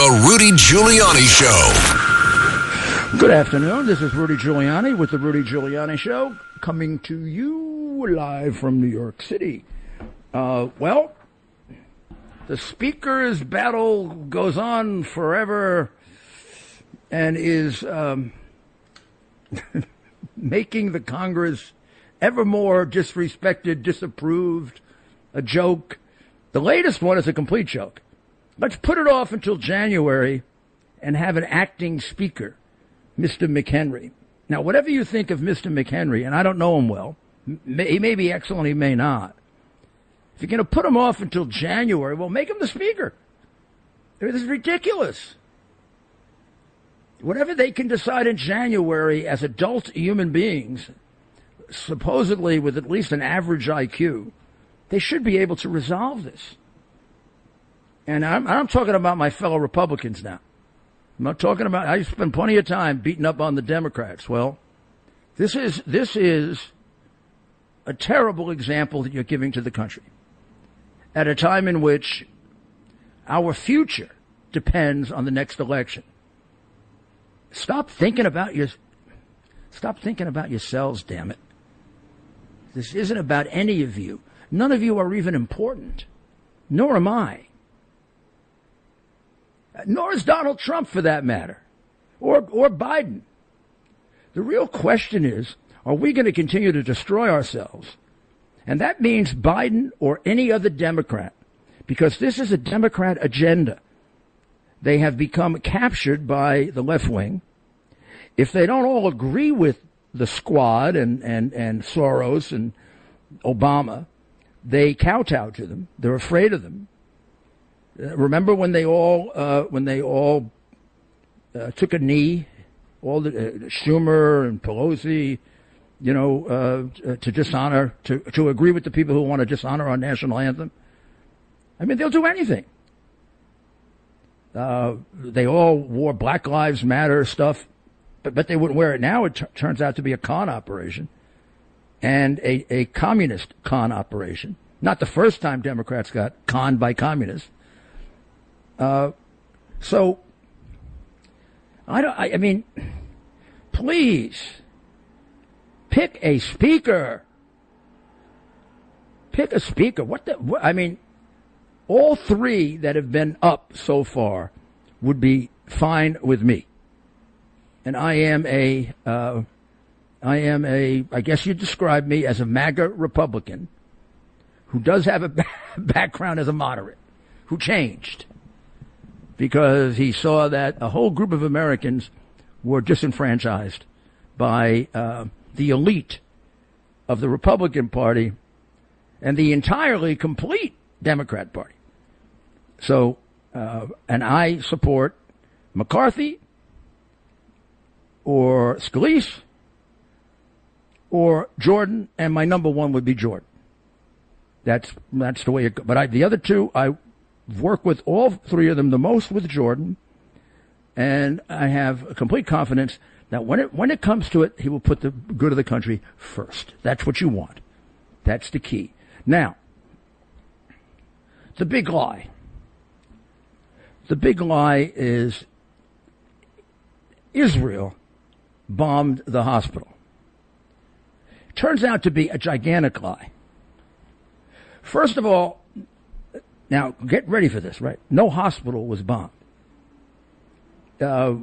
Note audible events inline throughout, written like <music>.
The Rudy Giuliani Show. Good afternoon. This is Rudy Giuliani with The Rudy Giuliani Show, coming to you live from New York City. Uh, well, the Speaker's battle goes on forever and is um, <laughs> making the Congress ever more disrespected, disapproved, a joke. The latest one is a complete joke. Let's put it off until January and have an acting speaker, Mr. McHenry. Now, whatever you think of Mr. McHenry, and I don't know him well, he may be excellent, he may not. If you're going to put him off until January, well, make him the speaker. This is ridiculous. Whatever they can decide in January as adult human beings, supposedly with at least an average IQ, they should be able to resolve this. And I'm, I'm talking about my fellow Republicans now. I'm not talking about, I spend plenty of time beating up on the Democrats. Well, this is, this is a terrible example that you're giving to the country at a time in which our future depends on the next election. Stop thinking about your, stop thinking about yourselves, damn it. This isn't about any of you. None of you are even important. Nor am I. Nor is Donald Trump for that matter. Or, or Biden. The real question is, are we going to continue to destroy ourselves? And that means Biden or any other Democrat, because this is a Democrat agenda. They have become captured by the left wing. If they don't all agree with the squad and, and, and Soros and Obama, they kowtow to them. They're afraid of them. Remember when they all uh, when they all uh, took a knee, all the uh, Schumer and Pelosi, you know, uh, to dishonor to to agree with the people who want to dishonor our national anthem. I mean, they'll do anything. Uh, they all wore Black Lives Matter stuff, but but they wouldn't wear it now. It t- turns out to be a con operation and a, a communist con operation. Not the first time Democrats got conned by communists. Uh, so, I don't. I, I mean, please pick a speaker. Pick a speaker. What the? What, I mean, all three that have been up so far would be fine with me. And I am a, uh, I am a, I guess you describe me as a MAGA Republican who does have a <laughs> background as a moderate, who changed because he saw that a whole group of Americans were disenfranchised by uh, the elite of the Republican Party and the entirely complete Democrat Party. So, uh, and I support McCarthy or Scalise or Jordan, and my number one would be Jordan. That's that's the way it. Goes. But I, the other two, I work with all three of them the most with Jordan, and I have complete confidence that when it when it comes to it, he will put the good of the country first. That's what you want. That's the key. Now, the big lie. The big lie is Israel bombed the hospital. Turns out to be a gigantic lie. First of all, now, get ready for this, right? No hospital was bombed. Uh,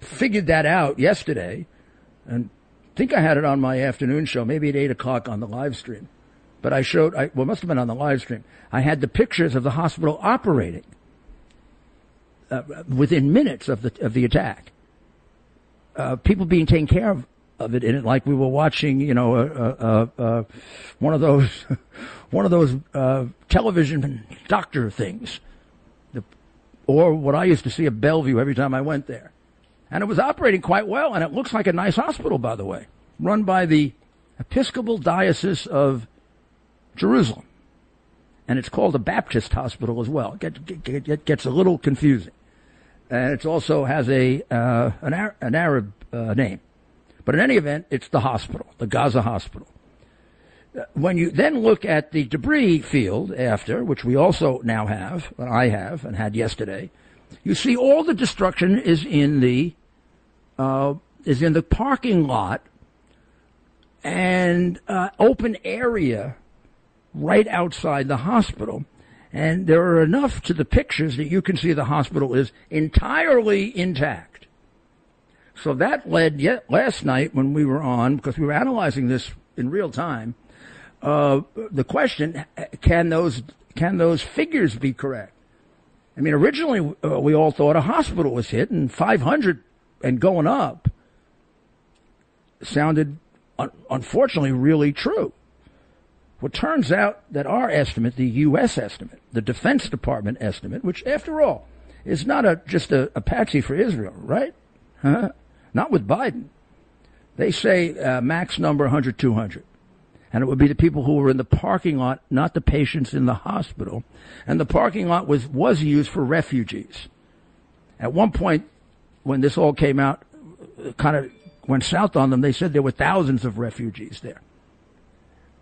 figured that out yesterday, and think I had it on my afternoon show, maybe at eight o'clock on the live stream. But I showed, I, well, must have been on the live stream. I had the pictures of the hospital operating uh, within minutes of the of the attack. Uh, people being taken care of of it in it, like we were watching, you know, uh, uh, uh, one of those, <laughs> one of those uh, television doctor things, the, or what I used to see at Bellevue every time I went there, and it was operating quite well, and it looks like a nice hospital, by the way, run by the Episcopal Diocese of Jerusalem, and it's called a Baptist hospital as well. It, get, get, get, gets a little confusing, and it also has a uh, an, Ar- an Arab uh, name. But in any event, it's the hospital, the Gaza hospital. When you then look at the debris field after, which we also now have, and I have and had yesterday, you see all the destruction is in the uh, is in the parking lot and uh, open area right outside the hospital. And there are enough to the pictures that you can see the hospital is entirely intact. So that led yet last night when we were on, because we were analyzing this in real time, uh, the question: Can those can those figures be correct? I mean, originally uh, we all thought a hospital was hit, and 500 and going up sounded, un- unfortunately, really true. Well, turns out that our estimate, the U.S. estimate, the Defense Department estimate, which, after all, is not a, just a, a patsy for Israel, right? Huh? Not with Biden. They say uh, max number 100, 200. And it would be the people who were in the parking lot, not the patients in the hospital. And the parking lot was, was used for refugees. At one point, when this all came out, kind of went south on them, they said there were thousands of refugees there.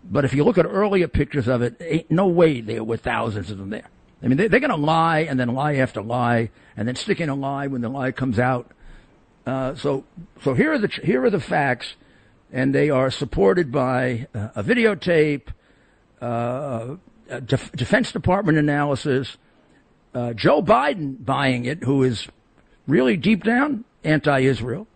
But if you look at earlier pictures of it, ain't no way there were thousands of them there. I mean, they, are going to lie and then lie after lie and then stick in a lie when the lie comes out. Uh, so, so here are the here are the facts, and they are supported by uh, a videotape, uh, a Def- Defense Department analysis, uh, Joe Biden buying it, who is really deep down anti-Israel.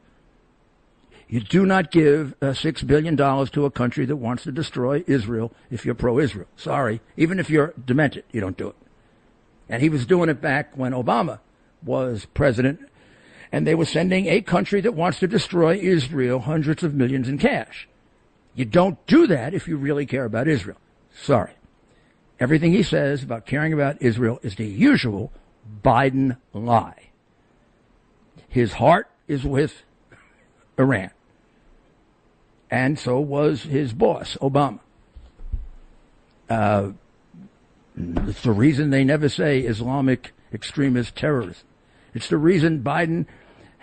You do not give uh, $6 billion to a country that wants to destroy Israel if you're pro-Israel. Sorry. Even if you're demented, you don't do it. And he was doing it back when Obama was president, and they were sending a country that wants to destroy Israel hundreds of millions in cash. You don't do that if you really care about Israel. Sorry. Everything he says about caring about Israel is the usual Biden lie. His heart is with Iran and so was his boss, Obama. Uh, it's the reason they never say Islamic extremist terrorism. It's the reason Biden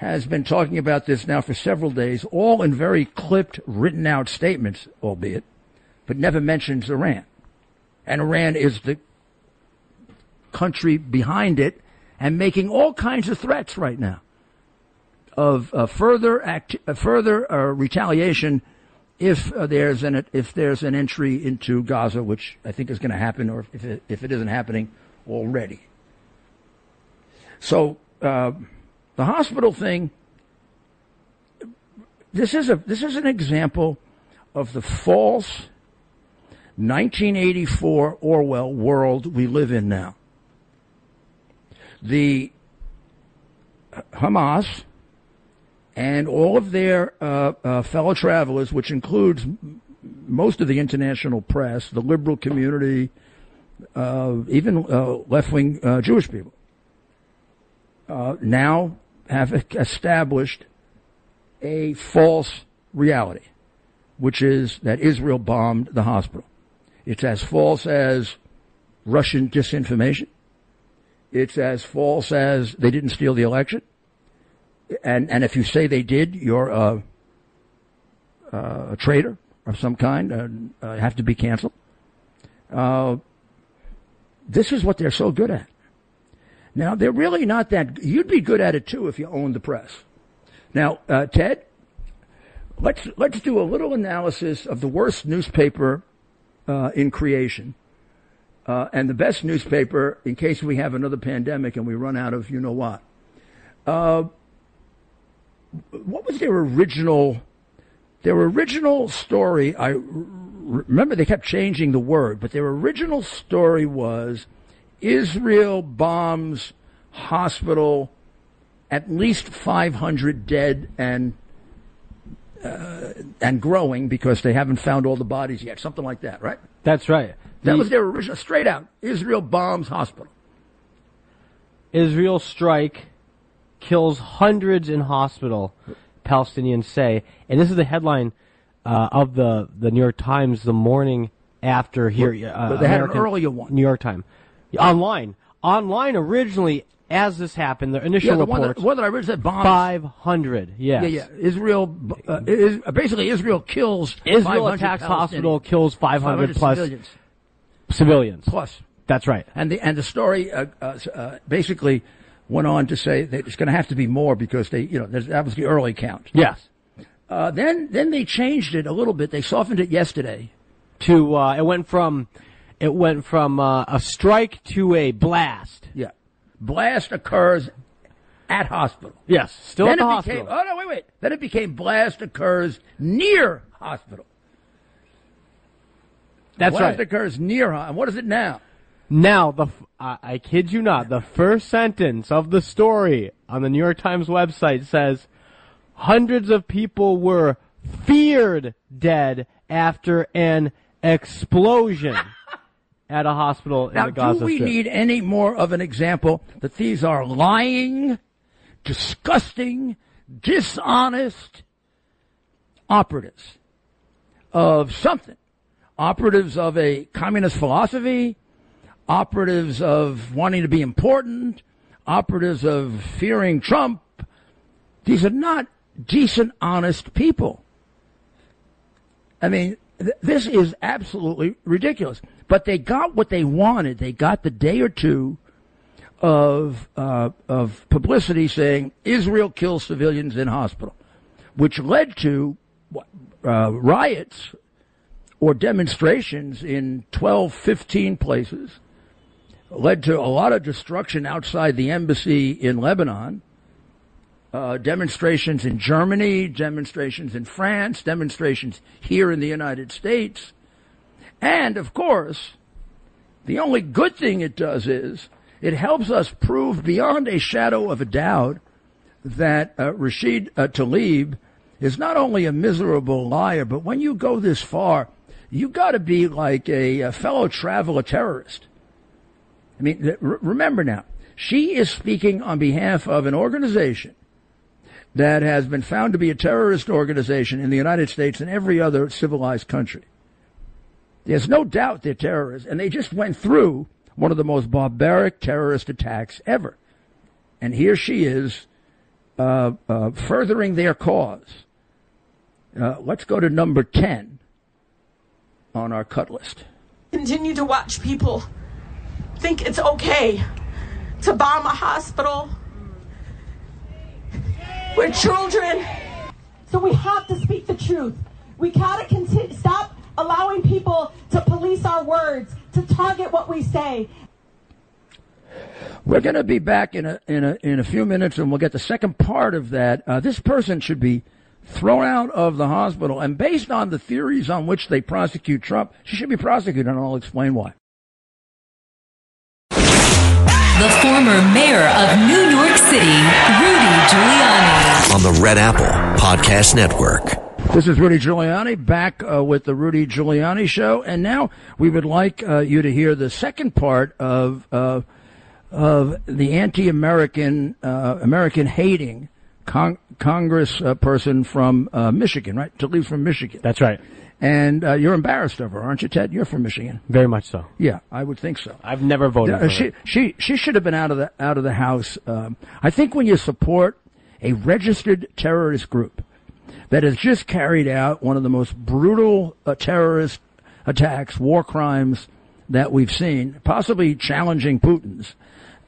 has been talking about this now for several days, all in very clipped, written out statements, albeit, but never mentions Iran. And Iran is the country behind it and making all kinds of threats right now of uh, further act, uh, further uh, retaliation if uh, there's an if there's an entry into Gaza, which I think is going to happen, or if it, if it isn't happening already. So uh, the hospital thing. This is a this is an example of the false 1984 Orwell world we live in now. The Hamas and all of their uh, uh, fellow travelers, which includes most of the international press, the liberal community, uh, even uh, left-wing uh, Jewish people, uh, now have established a false reality, which is that Israel bombed the hospital. It's as false as Russian disinformation. It's as false as they didn't steal the election and and if you say they did, you're a, a traitor of some kind. and uh, have to be canceled. Uh, this is what they're so good at. Now they're really not that. You'd be good at it too if you owned the press. Now, uh, Ted, let's let's do a little analysis of the worst newspaper uh, in creation. Uh, and the best newspaper in case we have another pandemic and we run out of you know what. Uh, what was their original their original story I remember they kept changing the word but their original story was Israel bombs hospital at least 500 dead and uh, and growing because they haven't found all the bodies yet something like that right that's right that the, was their original straight out Israel bombs hospital Israel strike kills hundreds in hospital, Palestinians say. And this is the headline uh, of the, the New York Times the morning after here. Uh, they had an earlier one. New York Times. Online. Online originally, as this happened, the initial Yeah, the one that, reports, one that I read said bombs. 500. Yes. Yeah, yeah. Israel, uh, is, basically Israel kills Israel attacks hospital, kills 500 plus civilians. civilians. Plus. That's right. And the and the story uh, uh, uh, basically went on to say that it's going to have to be more because they, you know, there's, that was the early count. Yes. Uh, then then they changed it a little bit. They softened it yesterday. To uh, it went from it went from uh, a strike to a blast. Yeah, blast occurs at hospital. Yes. Still then at the it hospital. became oh no wait wait. Then it became blast occurs near hospital. That's blast right. occurs near. hospital. And what is it now? Now, the I kid you not, the first sentence of the story on the New York Times website says hundreds of people were feared dead after an explosion <laughs> at a hospital in Now, the Gaza Strip. do we Strip. need any more of an example that these are lying, disgusting, dishonest operatives of something? Operatives of a communist philosophy, operatives of wanting to be important, operatives of fearing Trump. These are not decent, honest people. I mean, th- this is absolutely ridiculous. But they got what they wanted. They got the day or two of uh, of publicity saying Israel kills civilians in hospital, which led to uh, riots or demonstrations in 12, 15 places, led to a lot of destruction outside the embassy in Lebanon uh, demonstrations in Germany, demonstrations in France, demonstrations here in the United States. And of course, the only good thing it does is it helps us prove beyond a shadow of a doubt that uh, Rashid uh, Tlaib is not only a miserable liar, but when you go this far, you got to be like a, a fellow traveler terrorist. I mean, th- remember now, she is speaking on behalf of an organization that has been found to be a terrorist organization in the United States and every other civilized country. There's no doubt they're terrorists, and they just went through one of the most barbaric terrorist attacks ever. And here she is, uh, uh, furthering their cause. Uh, let's go to number 10 on our cut list. continue to watch people think it's okay to bomb a hospital where children So we have to speak the truth. We gotta continue, stop allowing people to police our words, to target what we say. We're going to be back in a in a in a few minutes, and we'll get the second part of that. Uh, this person should be thrown out of the hospital, and based on the theories on which they prosecute Trump, she should be prosecuted, and I'll explain why. The former mayor of New York City, Rudy Giuliani. on the Red Apple Podcast Network. This is Rudy Giuliani back uh, with the Rudy Giuliani Show, and now we would like uh, you to hear the second part of uh, of the anti-American, uh, American hating con- Congress uh, person from uh, Michigan, right? To leave from Michigan, That's right. and uh, you're embarrassed of her, aren't you, Ted? You're from Michigan. Very much so. Yeah, I would think so. I've never voted for she her. she she should have been out of the out of the house. Um, I think when you support a registered terrorist group that has just carried out one of the most brutal uh, terrorist attacks, war crimes that we've seen, possibly challenging Putin's,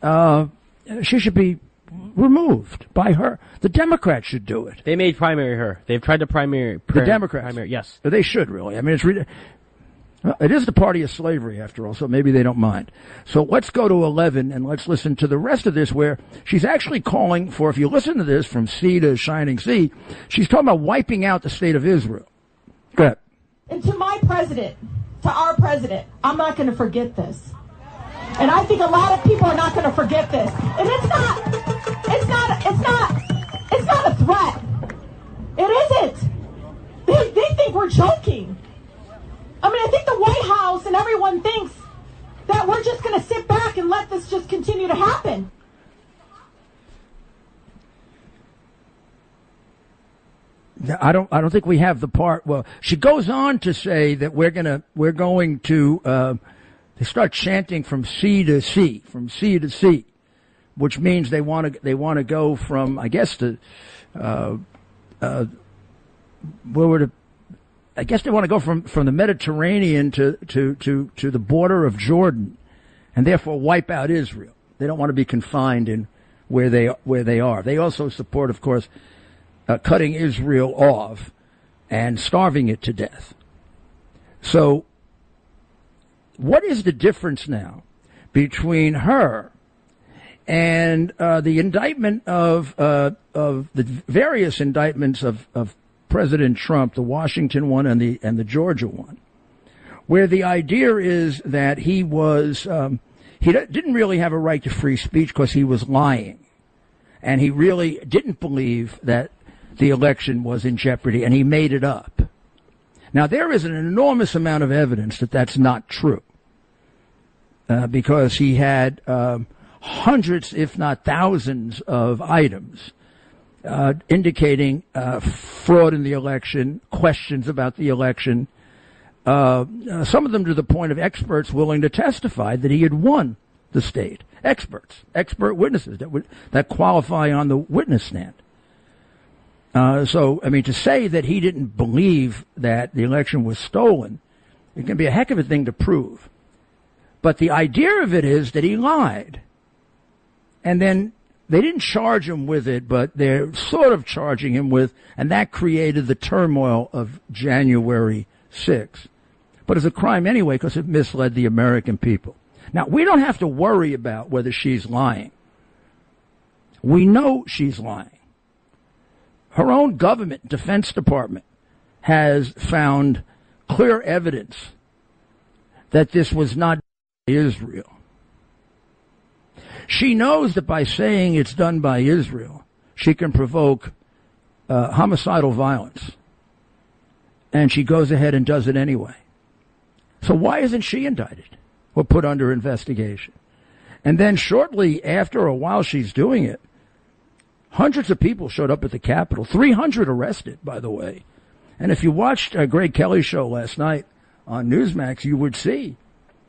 uh, she should be removed by her. The Democrats should do it. They made primary her. They've tried to primary The Democrats. Primary, yes. They should really. I mean, it's re- well, it is the party of slavery after all, so maybe they don't mind. So let's go to 11 and let's listen to the rest of this where she's actually calling for, if you listen to this from sea to shining sea, she's talking about wiping out the state of Israel. Go ahead. And to my president, to our president, I'm not gonna forget this. And I think a lot of people are not gonna forget this. And it's not, it's not, it's not, it's not a threat. It isn't. They, they think we're joking. I mean, I think the White House and everyone thinks that we're just gonna sit back and let this just continue to happen. I don't. I don't think we have the part. Well, she goes on to say that we're gonna. We're going to. Uh, they start chanting from sea to sea, from sea to sea. which means they want to they want to go from I guess to uh, uh, where would it, I guess they want to go from, from the Mediterranean to, to, to, to the border of Jordan and therefore wipe out Israel. They don't want to be confined in where they, where they are. They also support, of course, uh, cutting Israel off and starving it to death. So, what is the difference now between her and uh, the indictment of uh, of the various indictments of, of President Trump, the Washington one and the and the Georgia one, where the idea is that he was um, he didn't really have a right to free speech because he was lying, and he really didn't believe that the election was in jeopardy, and he made it up. Now there is an enormous amount of evidence that that's not true, uh, because he had. Um, hundreds, if not thousands, of items uh, indicating uh, fraud in the election, questions about the election. Uh, uh, some of them to the point of experts willing to testify that he had won the state. Experts, expert witnesses that would that qualify on the witness stand. Uh, so, I mean, to say that he didn't believe that the election was stolen, it can be a heck of a thing to prove. But the idea of it is that he lied and then they didn't charge him with it, but they're sort of charging him with, and that created the turmoil of January 6th. But it's a crime anyway because it misled the American people. Now, we don't have to worry about whether she's lying. We know she's lying. Her own government, Defense Department, has found clear evidence that this was not Israel. She knows that by saying it's done by Israel, she can provoke uh, homicidal violence. And she goes ahead and does it anyway. So why isn't she indicted or put under investigation? And then shortly after or while she's doing it, hundreds of people showed up at the Capitol. 300 arrested, by the way. And if you watched uh, Greg Kelly's show last night on Newsmax, you would see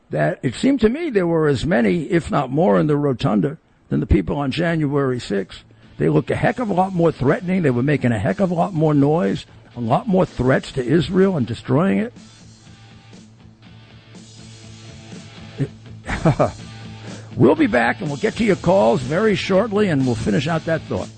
that it seemed to me there were as many, if not more, in the rotunda than the people on January 6th. They looked a heck of a lot more threatening. They were making a heck of a lot more noise, a lot more threats to Israel and destroying it. <laughs> we'll be back and we'll get to your calls very shortly and we'll finish out that thought.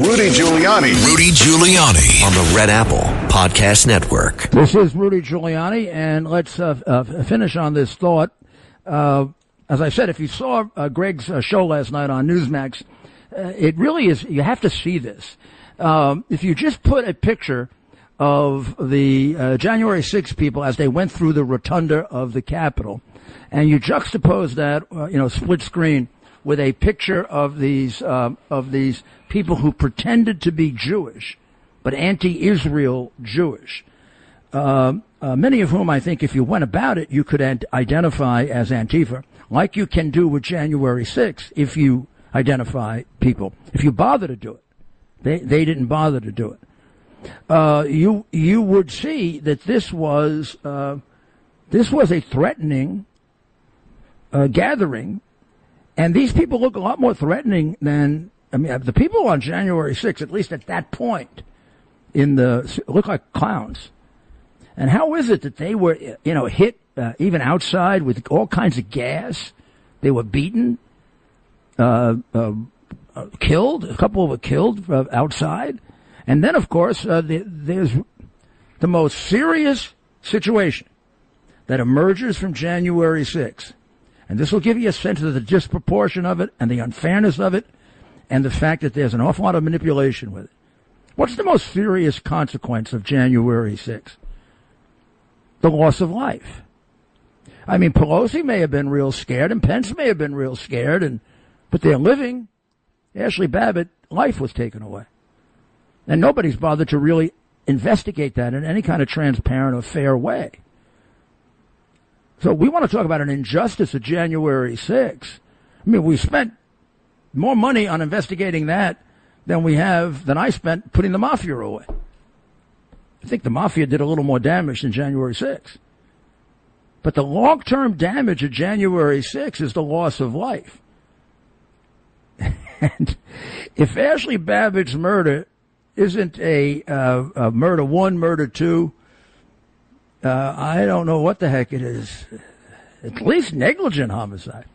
Rudy Giuliani. Rudy Giuliani on the Red Apple Podcast Network. This is Rudy Giuliani, and let's uh, uh, finish on this thought. Uh, as I said, if you saw uh, Greg's uh, show last night on Newsmax, uh, it really is, you have to see this. Um, if you just put a picture of the January 6 people as they went through the rotunda of the Capitol, and you juxtapose that, you know, split screen with a picture of these of these people who pretended to be Jewish, but anti-Israel Jewish. Uh, uh, many of whom I think, if you went about it, you could ad- identify as Antifa, like you can do with January 6th if you identify people. If you bother to do it, they they didn't bother to do it. Uh, you you would see that this was uh, this was a threatening uh, gathering, and these people look a lot more threatening than I mean, the people on January 6th, at least at that point, in the look like clowns. And how is it that they were, you know, hit uh, even outside with all kinds of gas? They were beaten, uh, uh, uh killed. A couple were killed uh, outside, and then, of course, uh, the, there's the most serious situation that emerges from January 6th. And this will give you a sense of the disproportion of it and the unfairness of it and the fact that there's an awful lot of manipulation with it. What's the most serious consequence of January 6th? The loss of life. I mean, Pelosi may have been real scared, and Pence may have been real scared, and but they're living. Ashli Babbitt, life was taken away, and nobody's bothered to really investigate that in any kind of transparent or fair way. So we want to talk about an injustice of January 6th. I mean, we spent more money on investigating that than we have than I spent putting the mafia away. I think the mafia did a little more damage than January 6th. But the long-term damage of January 6th is the loss of life. <laughs> and if Ashli Babbitt's murder isn't a, uh, a murder one, murder two, uh, I don't know what the heck it is. At least negligent homicide.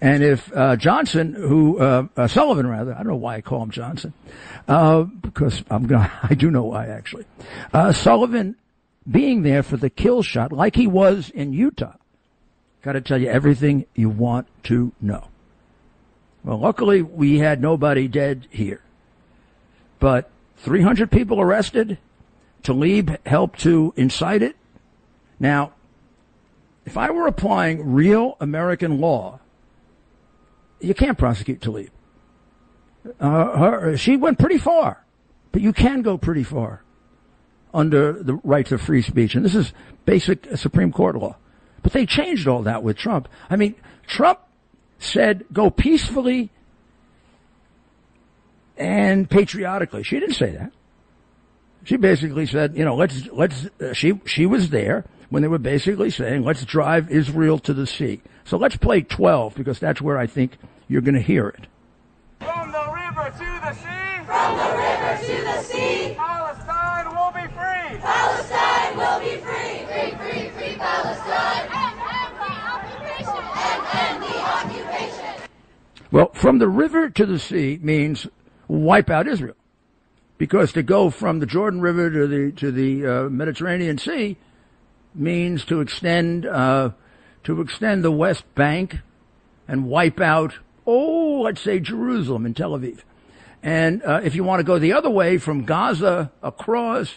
And if uh, Johnson, who uh, uh, Sullivan rather, I don't know why I call him Johnson, uh, because I'm going <laughs> I do know why actually. Uh, Sullivan being there for the kill shot, like he was in Utah, got to tell you everything you want to know. Well, luckily we had nobody dead here, but 300 people arrested. Tlaib helped to incite it. Now, if I were applying real American law you can't prosecute Tlaib. Uh, her, she went pretty far, but you can go pretty far under the rights of free speech. And this is basic Supreme Court law. But they changed all that with Trump. I mean, Trump said go peacefully and patriotically. She didn't say that. She basically said, you know, let's, let's, uh, she, she was there when they were basically saying, let's drive Israel to the sea. So let's play 12 because that's where I think you're going to hear it. From the river to the sea. From the river to the sea. Palestine will be free. Palestine will be free. Free, free, free Palestine. And end the occupation. And end the occupation. Well, from the river to the sea means wipe out Israel. Because to go from the Jordan River to the to the uh, Mediterranean Sea means to extend uh, to extend the West Bank and wipe out, oh, let's say Jerusalem and Tel Aviv. And uh, if you want to go the other way from Gaza across,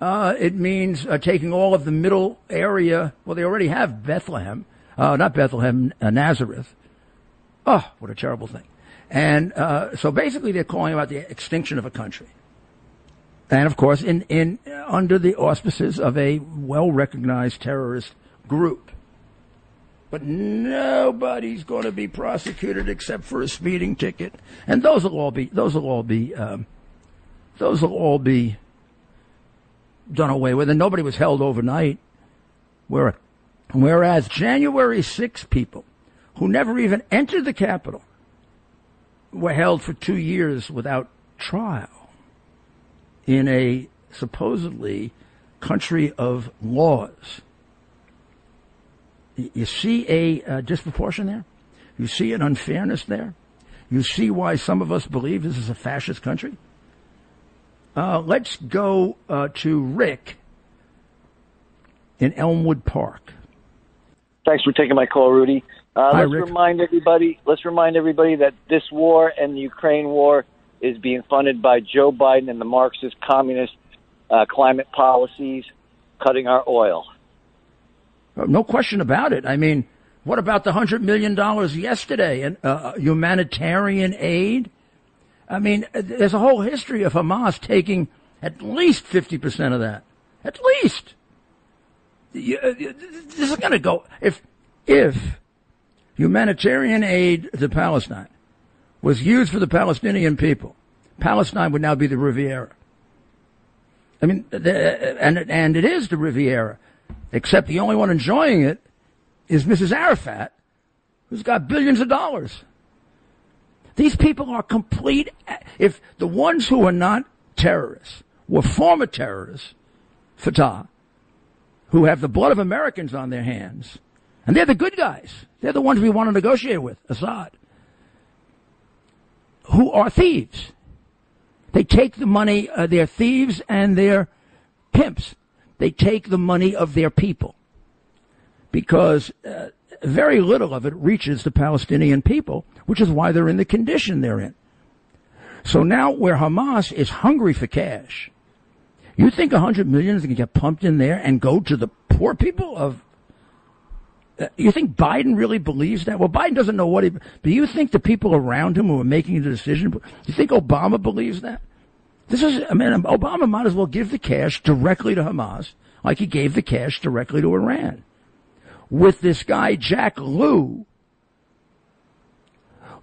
uh, it means uh, taking all of the middle area. Well, they already have Bethlehem, uh, not Bethlehem, uh, Nazareth. Oh, what a terrible thing. And uh, so basically, they're calling about the extinction of a country and of course, in, in under the auspices of a well recognized terrorist group. But nobody's going to be prosecuted except for a speeding ticket, and those will all be those will all be um, those will all be done away with, and nobody was held overnight. Where, whereas January 6 people who never even entered the Capitol were held for two years without trial in a supposedly country of laws. You see a uh, disproportion there? You see an unfairness there? You see why some of us believe this is a fascist country? Uh, let's go uh, to Rick in Elmwood Park. Thanks for taking my call, Rudy. Uh, Hi, let's Rick. remind everybody. Let's remind everybody that this war and the Ukraine war is being funded by Joe Biden and the Marxist communist uh, climate policies, cutting our oil. Uh, No question about it. I mean, what about the hundred million dollars yesterday in uh, humanitarian aid? I mean, uh, there's a whole history of Hamas taking at least fifty percent of that. At least. Uh, This is going to go if if humanitarian aid to Palestine was used for the Palestinian people, Palestine would now be the Riviera. I mean, the, and and it is the Riviera, except the only one enjoying it is Mrs. Arafat, who's got billions of dollars. These people are complete. If the ones who are not terrorists were former terrorists, Fatah, who have the blood of Americans on their hands, and they're the good guys. They're the ones we want to negotiate with, Assad, who are thieves. They take the money, uh, they're thieves and they're pimps. They take the money of their people because uh, very little of it reaches the Palestinian people, which is why they're in the condition they're in. So now where Hamas is hungry for cash, you think a hundred million is going to get pumped in there and go to the poor people of uh, you think Biden really believes that? Well, Biden doesn't know what he. Do you think the people around him who are making the decision? Do you think Obama believes that? This is. I mean, Obama might as well give the cash directly to Hamas, like he gave the cash directly to Iran. With this guy Jack Lew,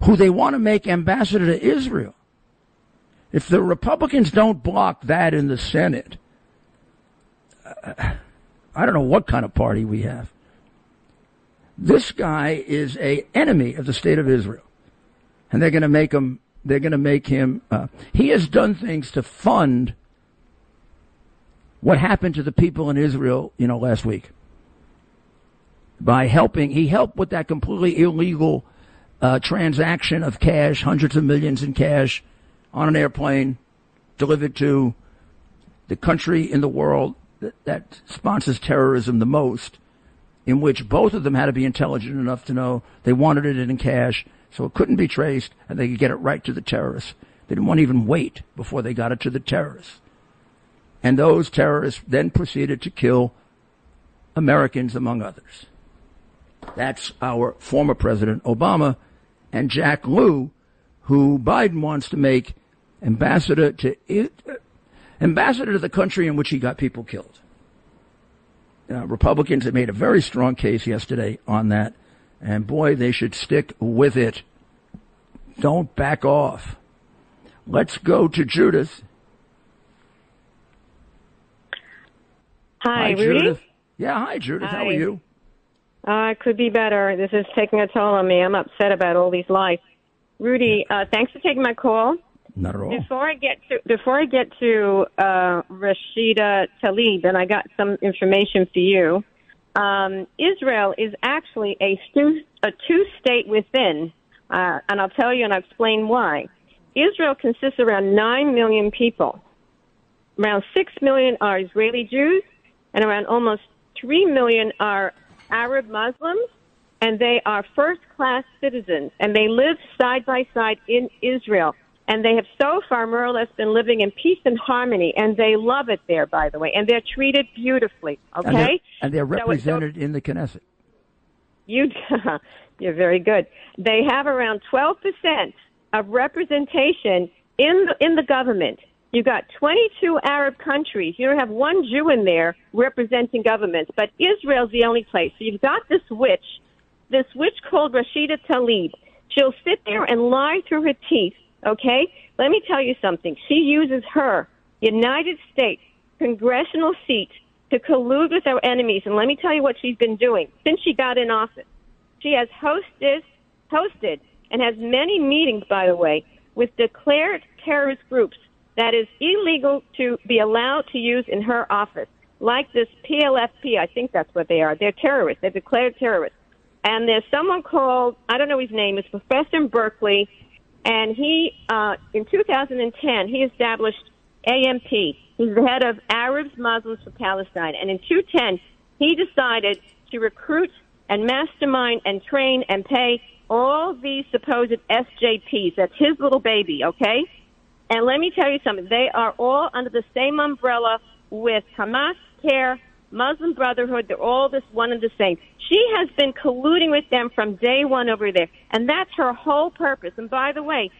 who they want to make ambassador to Israel. If the Republicans don't block that in the Senate, I don't know what kind of party we have. This guy is a enemy of the state of Israel, and they're going to make him. They're going to make him. Uh, he has done things to fund what happened to the people in Israel, you know, last week by helping. He helped with that completely illegal uh, transaction of cash, hundreds of millions in cash, on an airplane, delivered to the country in the world that, that sponsors terrorism the most, in which both of them had to be intelligent enough to know they wanted it in cash, so it couldn't be traced, and they could get it right to the terrorists. They didn't want to even wait before they got it to the terrorists. And those terrorists then proceeded to kill Americans, among others. That's our former President Obama and Jack Lew, who Biden wants to make ambassador to ambassador to the country in which he got people killed. Uh, Republicans have made a very strong case yesterday on that, and boy, they should stick with it. Don't back off. Let's go to Judith. Hi, hi Rudy. Judith. Yeah, hi, Judith. Hi. How are you? Uh, could be better. This is taking a toll on me. I'm upset about all these lies. Rudy, uh, thanks for taking my call. Not at all. Before I get to before I get to uh, Rashida Tlaib, and I got some information for you. Um, Israel is actually a, stu- a two-state within, uh, and I'll tell you and I'll explain why. Israel consists around nine million people. Around six million are Israeli Jews, and around almost three million are Arab Muslims, and they are first class citizens, and they live side by side in Israel. And they have so far more or less been living in peace and harmony, and they love it there, by the way, and they're treated beautifully. Okay, And they're, and they're So so- represented in the Knesset. you, <laughs> you're very good. They have around 12% of representation in the, in the government. You've got 22 Arab countries. You don't have one Jew in there representing governments, but Israel's the only place. So you've got this witch, this witch called Rashida Tlaib. She'll sit there and lie through her teeth, okay? Let me tell you something. She uses her United States congressional seat to collude with our enemies. And let me tell you what she's been doing since she got in office. She has hosted, hosted and has many meetings, by the way, with declared terrorist groups that is illegal to be allowed to use in her office, like this PLFP. I think that's what they are. They're terrorists. They're declared terrorists. And there's someone called, I don't know his name, it's Professor Berkeley, and he, uh, in 2010, he established AMP. He's the head of Arabs, Muslims for Palestine. And in 2010, he decided to recruit and mastermind and train and pay all these supposed SJPs. That's his little baby, okay? And let me tell you something. They are all under the same umbrella with Hamas, CAIR, Muslim Brotherhood. They're all this one and the same. She has been colluding with them from day one over there. And that's her whole purpose. And by the way,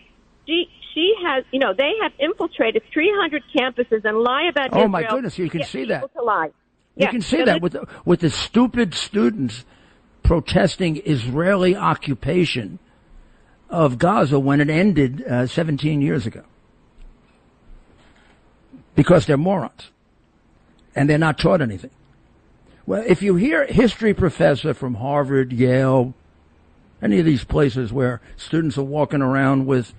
she, she has, you know, they have infiltrated 300 campuses and lie about Oh, Israel. my goodness, you can see that. To lie. You Yeah. can see So that with the, with the stupid students protesting Israeli occupation of Gaza when it ended uh, 17 years ago. Because they're morons. And they're not taught anything. Well, if you hear history professor from Harvard, Yale, any of these places where students are walking around with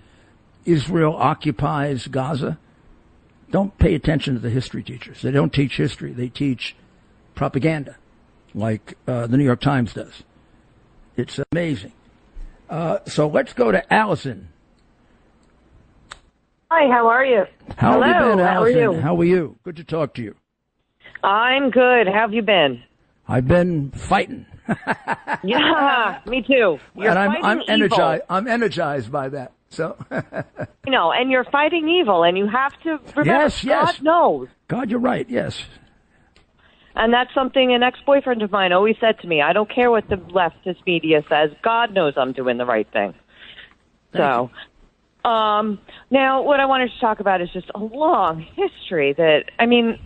Israel occupies Gaza, don't pay attention to the history teachers. They don't teach history. They teach propaganda, like uh, the New York Times does. It's amazing. Uh, so let's go to Allison. Hi, how are you? How Hello, been, how are you? How are you? Good to talk to you. I'm good. How have you been? I've been fighting, <laughs> Yeah, me too. You're and I'm I'm energized. I'm energized by that. So, <laughs> You know, and you're fighting evil, and you have to remember, Yes, yes. God knows. God, you're right. Yes, And that's something an ex-boyfriend of mine always said to me. I don't care what the leftist media says. God knows I'm doing the right thing. so, um, now what I wanted to talk about is just a long history that, I mean,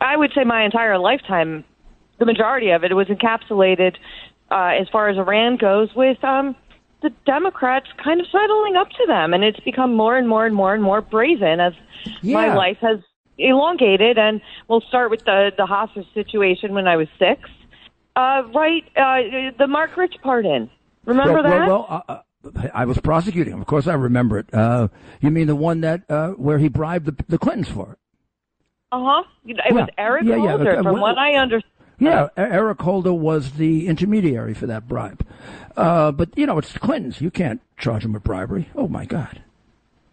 I would say my entire lifetime, the majority of it was encapsulated, uh, as far as Iran goes with, um, the Democrats kind of settling up to them, and it's become more and more and more and more brazen as my life has elongated. And we'll start with the the hostage situation when I was six. Uh, right, uh, the Marc Rich pardon. Remember well, that? Well, well uh, uh, I was prosecuting him. Of course, I remember it. Uh, you mean the one that uh, where he bribed the, the Clintons for it? Uh huh. It was Yeah. Eric Yeah, yeah, Holder, okay, from what I understand. Yeah, Eric Holder was the intermediary for that bribe. Uh, but you know, it's the Clintons. You can't charge them with bribery. Oh my God!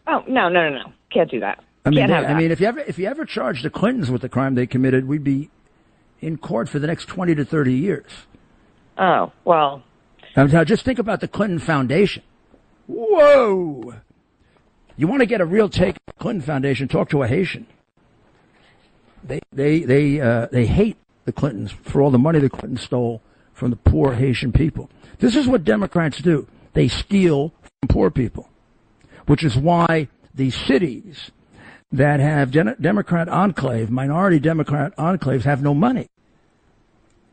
Oh no, no, no, no! Can't do that. I mean, Can't they- have that. I mean, if you ever if you ever charged the Clintons with the crime they committed, we'd be in court for the next twenty to thirty years. oh well. Now, now just think about the Clinton Foundation. Whoa! You want to get a real take on the Clinton Foundation? Talk to a Haitian. They they they uh, they hate the Clintons for all the money the Clintons stole from the poor Haitian people. This is what Democrats do. They steal from poor people, which is why the cities that have Democrat enclave, minority Democrat enclaves, have no money.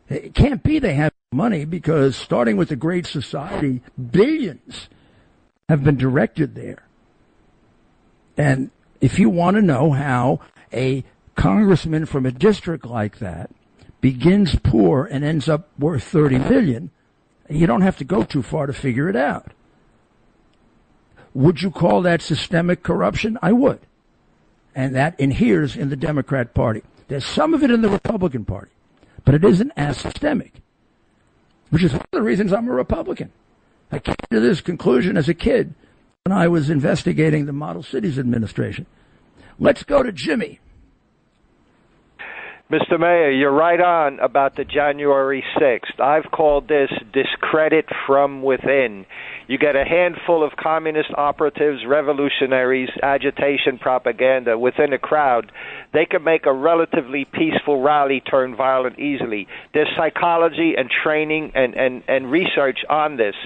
It can't be they have money because starting with the Great Society, billions have been directed there. And if you want to know how a congressman from a district like that begins poor and ends up worth 30 million, you don't have to go too far to figure it out. Would you call that systemic corruption? I would. And that inheres in the Democrat Party. There's some of it in the Republican Party, but it isn't as systemic, which is one of the reasons I'm a Republican. I came to this conclusion as a kid when I was investigating the Model Cities Administration. Let's go to Jimmy. Mr. Mayor, you're right on about the January 6th. I've called this discredit from within. You get a handful of communist operatives, revolutionaries, agitation propaganda within a crowd. They can make a relatively peaceful rally turn violent easily. There's psychology and training and, and, and research on this.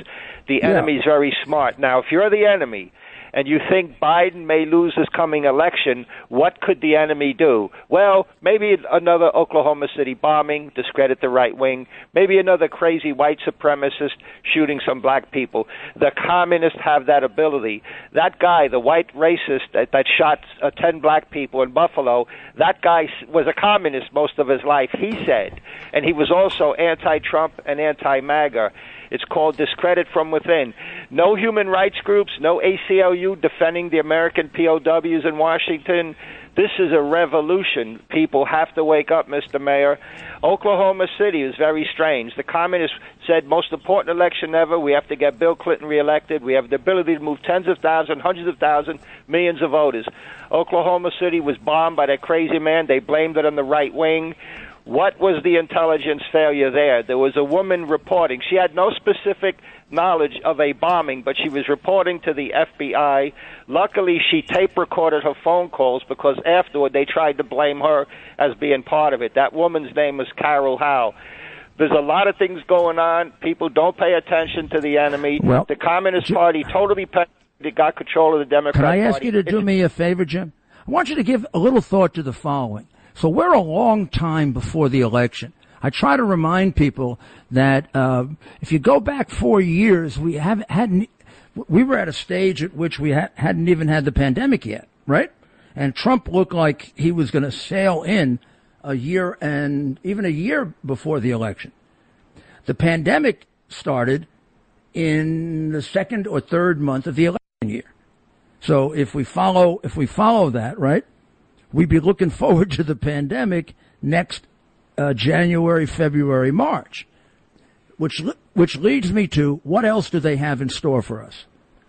The Yeah. enemy's very smart. Now, if you're the enemy, and you think Biden may lose this coming election, what could the enemy do? Well, maybe another Oklahoma City bombing, discredit the right wing, maybe another crazy white supremacist shooting some black people. The communists have that ability. That guy, the white racist that, that shot uh, 10 black people in Buffalo, that guy was a communist most of his life, he said. And he was also anti Trump and anti MAGA. It's called discredit from within. No human rights groups, no ACLU defending the American POWs in Washington. This is a revolution. People have to wake up, Mr. Mayor. Oklahoma City is very strange. The communists said most important election ever. We have to get Bill Clinton reelected. We have the ability to move tens of thousands, hundreds of thousands, millions of voters. Oklahoma City was bombed by that crazy man. They blamed it on the right wing. What was the intelligence failure there? There was a woman reporting. She had no specific knowledge of a bombing, but she was reporting to the FBI. Luckily, she tape recorded her phone calls because afterward they tried to blame her as being part of it. That woman's name was Carol Howe. There's a lot of things going on. People don't pay attention to the enemy. Well, the Communist Party totally got control of the Democrat Can I ask Party. you to do me a favor, Jim? I want you to give a little thought to the following. So we're a long time before the election. I try to remind people that uh, if you go back four years, we haven't hadn't we were at a stage at which we ha- hadn't even had the pandemic yet, right? And Trump looked like he was going to sail in a year and even a year before the election. The pandemic started in the second or third month of the election year. So if we follow if we follow that, right, we'd be looking forward to the pandemic next uh, January, February, March, which which leads me to what else do they have in store for us?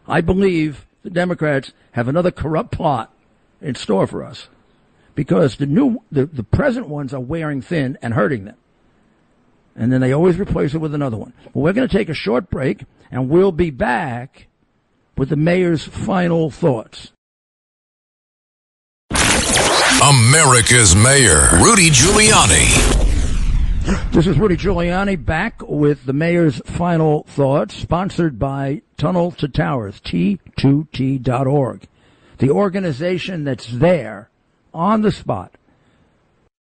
I believe the Democrats have another corrupt plot in store for us because the new the, the present ones are wearing thin and hurting them. And then they always replace it with another one. Well, we're going to take a short break and we'll be back with the mayor's final thoughts. America's Mayor, Rudy Giuliani. This is Rudy Giuliani back with the mayor's final thoughts, sponsored by Tunnel to Towers, T2T.org, the organization that's there on the spot.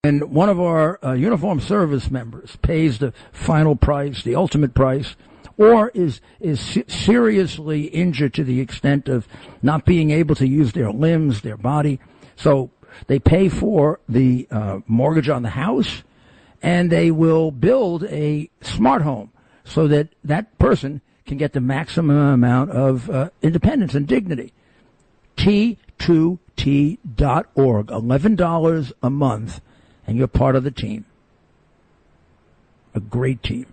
And one of our uh, uniformed service members pays the final price, the ultimate price, or is is seriously injured to the extent of not being able to use their limbs, their body. So they pay for the uh, mortgage on the house, and they will build a smart home so that that person can get the maximum amount of uh, independence and dignity. T2T.org, $11 a month, and you're part of the team. A great team.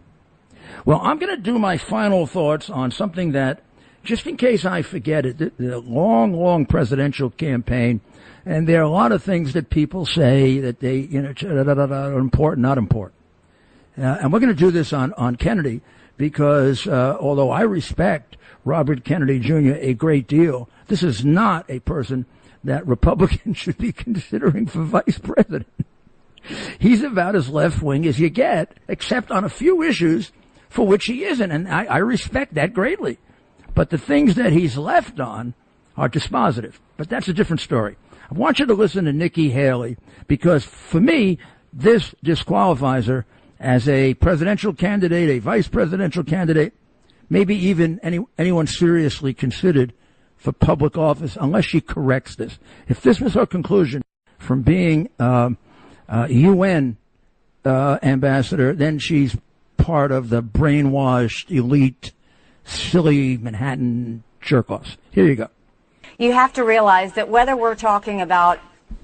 Well, I'm going to do my final thoughts on something that, just in case I forget it, the, long, long presidential campaign, and there are a lot of things that people say that they, you know, are important, not important. Uh, and we're going to do this on, on Kennedy because uh, although I respect Robert Kennedy Jr. a great deal, this is not a person that Republicans <laughs> should be considering for vice president. He's about as left wing as you get, except on a few issues for which he isn't, and I, I respect that greatly. But the things that he's left on are dispositive. But that's a different story. I want you to listen to Nikki Haley because for me, this disqualifies her as a presidential candidate, a vice presidential candidate, maybe even any, anyone seriously considered for public office unless she corrects this. If this was her conclusion from being um, uh, UN uh, ambassador, then she's part of the brainwashed elite, silly Manhattan jerk-offs. Here you go. You have to realize that whether we're talking about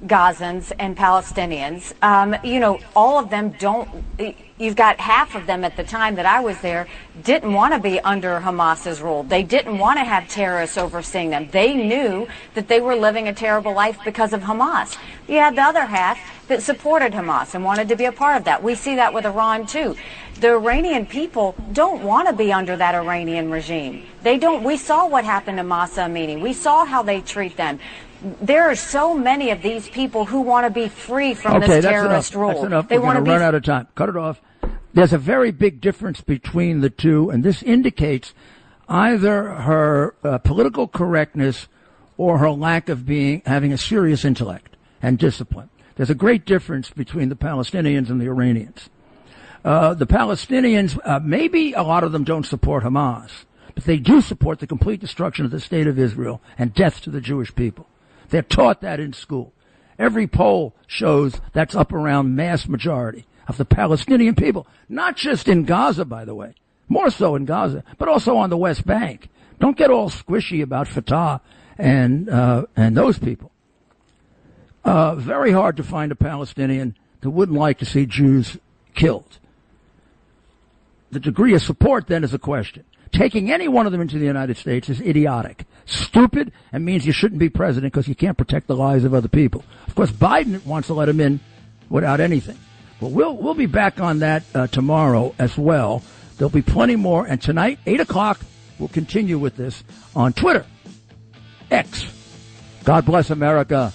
Gazans and Palestinians, um, you know, all of them don't you've got half of them at the time that I was there didn't want to be under Hamas's rule. They didn't want to have terrorists overseeing them. They knew that they were living a terrible life because of Hamas. You had the other half that supported Hamas and wanted to be a part of that. We see that with Iran too. The Iranian people don't want to be under that Iranian regime. They don't. We saw what happened to Mahsa Amini. We saw how they treat them there are so many of these people who want to be free from okay, this terrorist enough. rule. That's enough. They want to be run out of time. Cut it off. There's a very big difference between the two, and this indicates either her uh, political correctness or her lack of being having a serious intellect and discipline. There's a great difference between the Palestinians and the Iranians. Uh, the Palestinians, uh, maybe a lot of them don't support Hamas, but they do support the complete destruction of the state of Israel and death to the Jewish people. They're taught that in school. Every poll shows that's up around mass majority of the Palestinian people, not just in Gaza, by the way, more so in Gaza, but also on the West Bank. Don't get all squishy about Fatah and uh, and those people. Uh, very hard to find a Palestinian that wouldn't like to see Jews killed. The degree of support then is a question. Taking any one of them into the United States is idiotic, stupid, and means you shouldn't be president because you can't protect the lives of other people. Of course, Biden wants to let them in without anything. But we'll we'll be back on that uh, tomorrow as well. There'll be plenty more, and tonight, eight o'clock, we'll continue with this on Twitter, X. God bless America.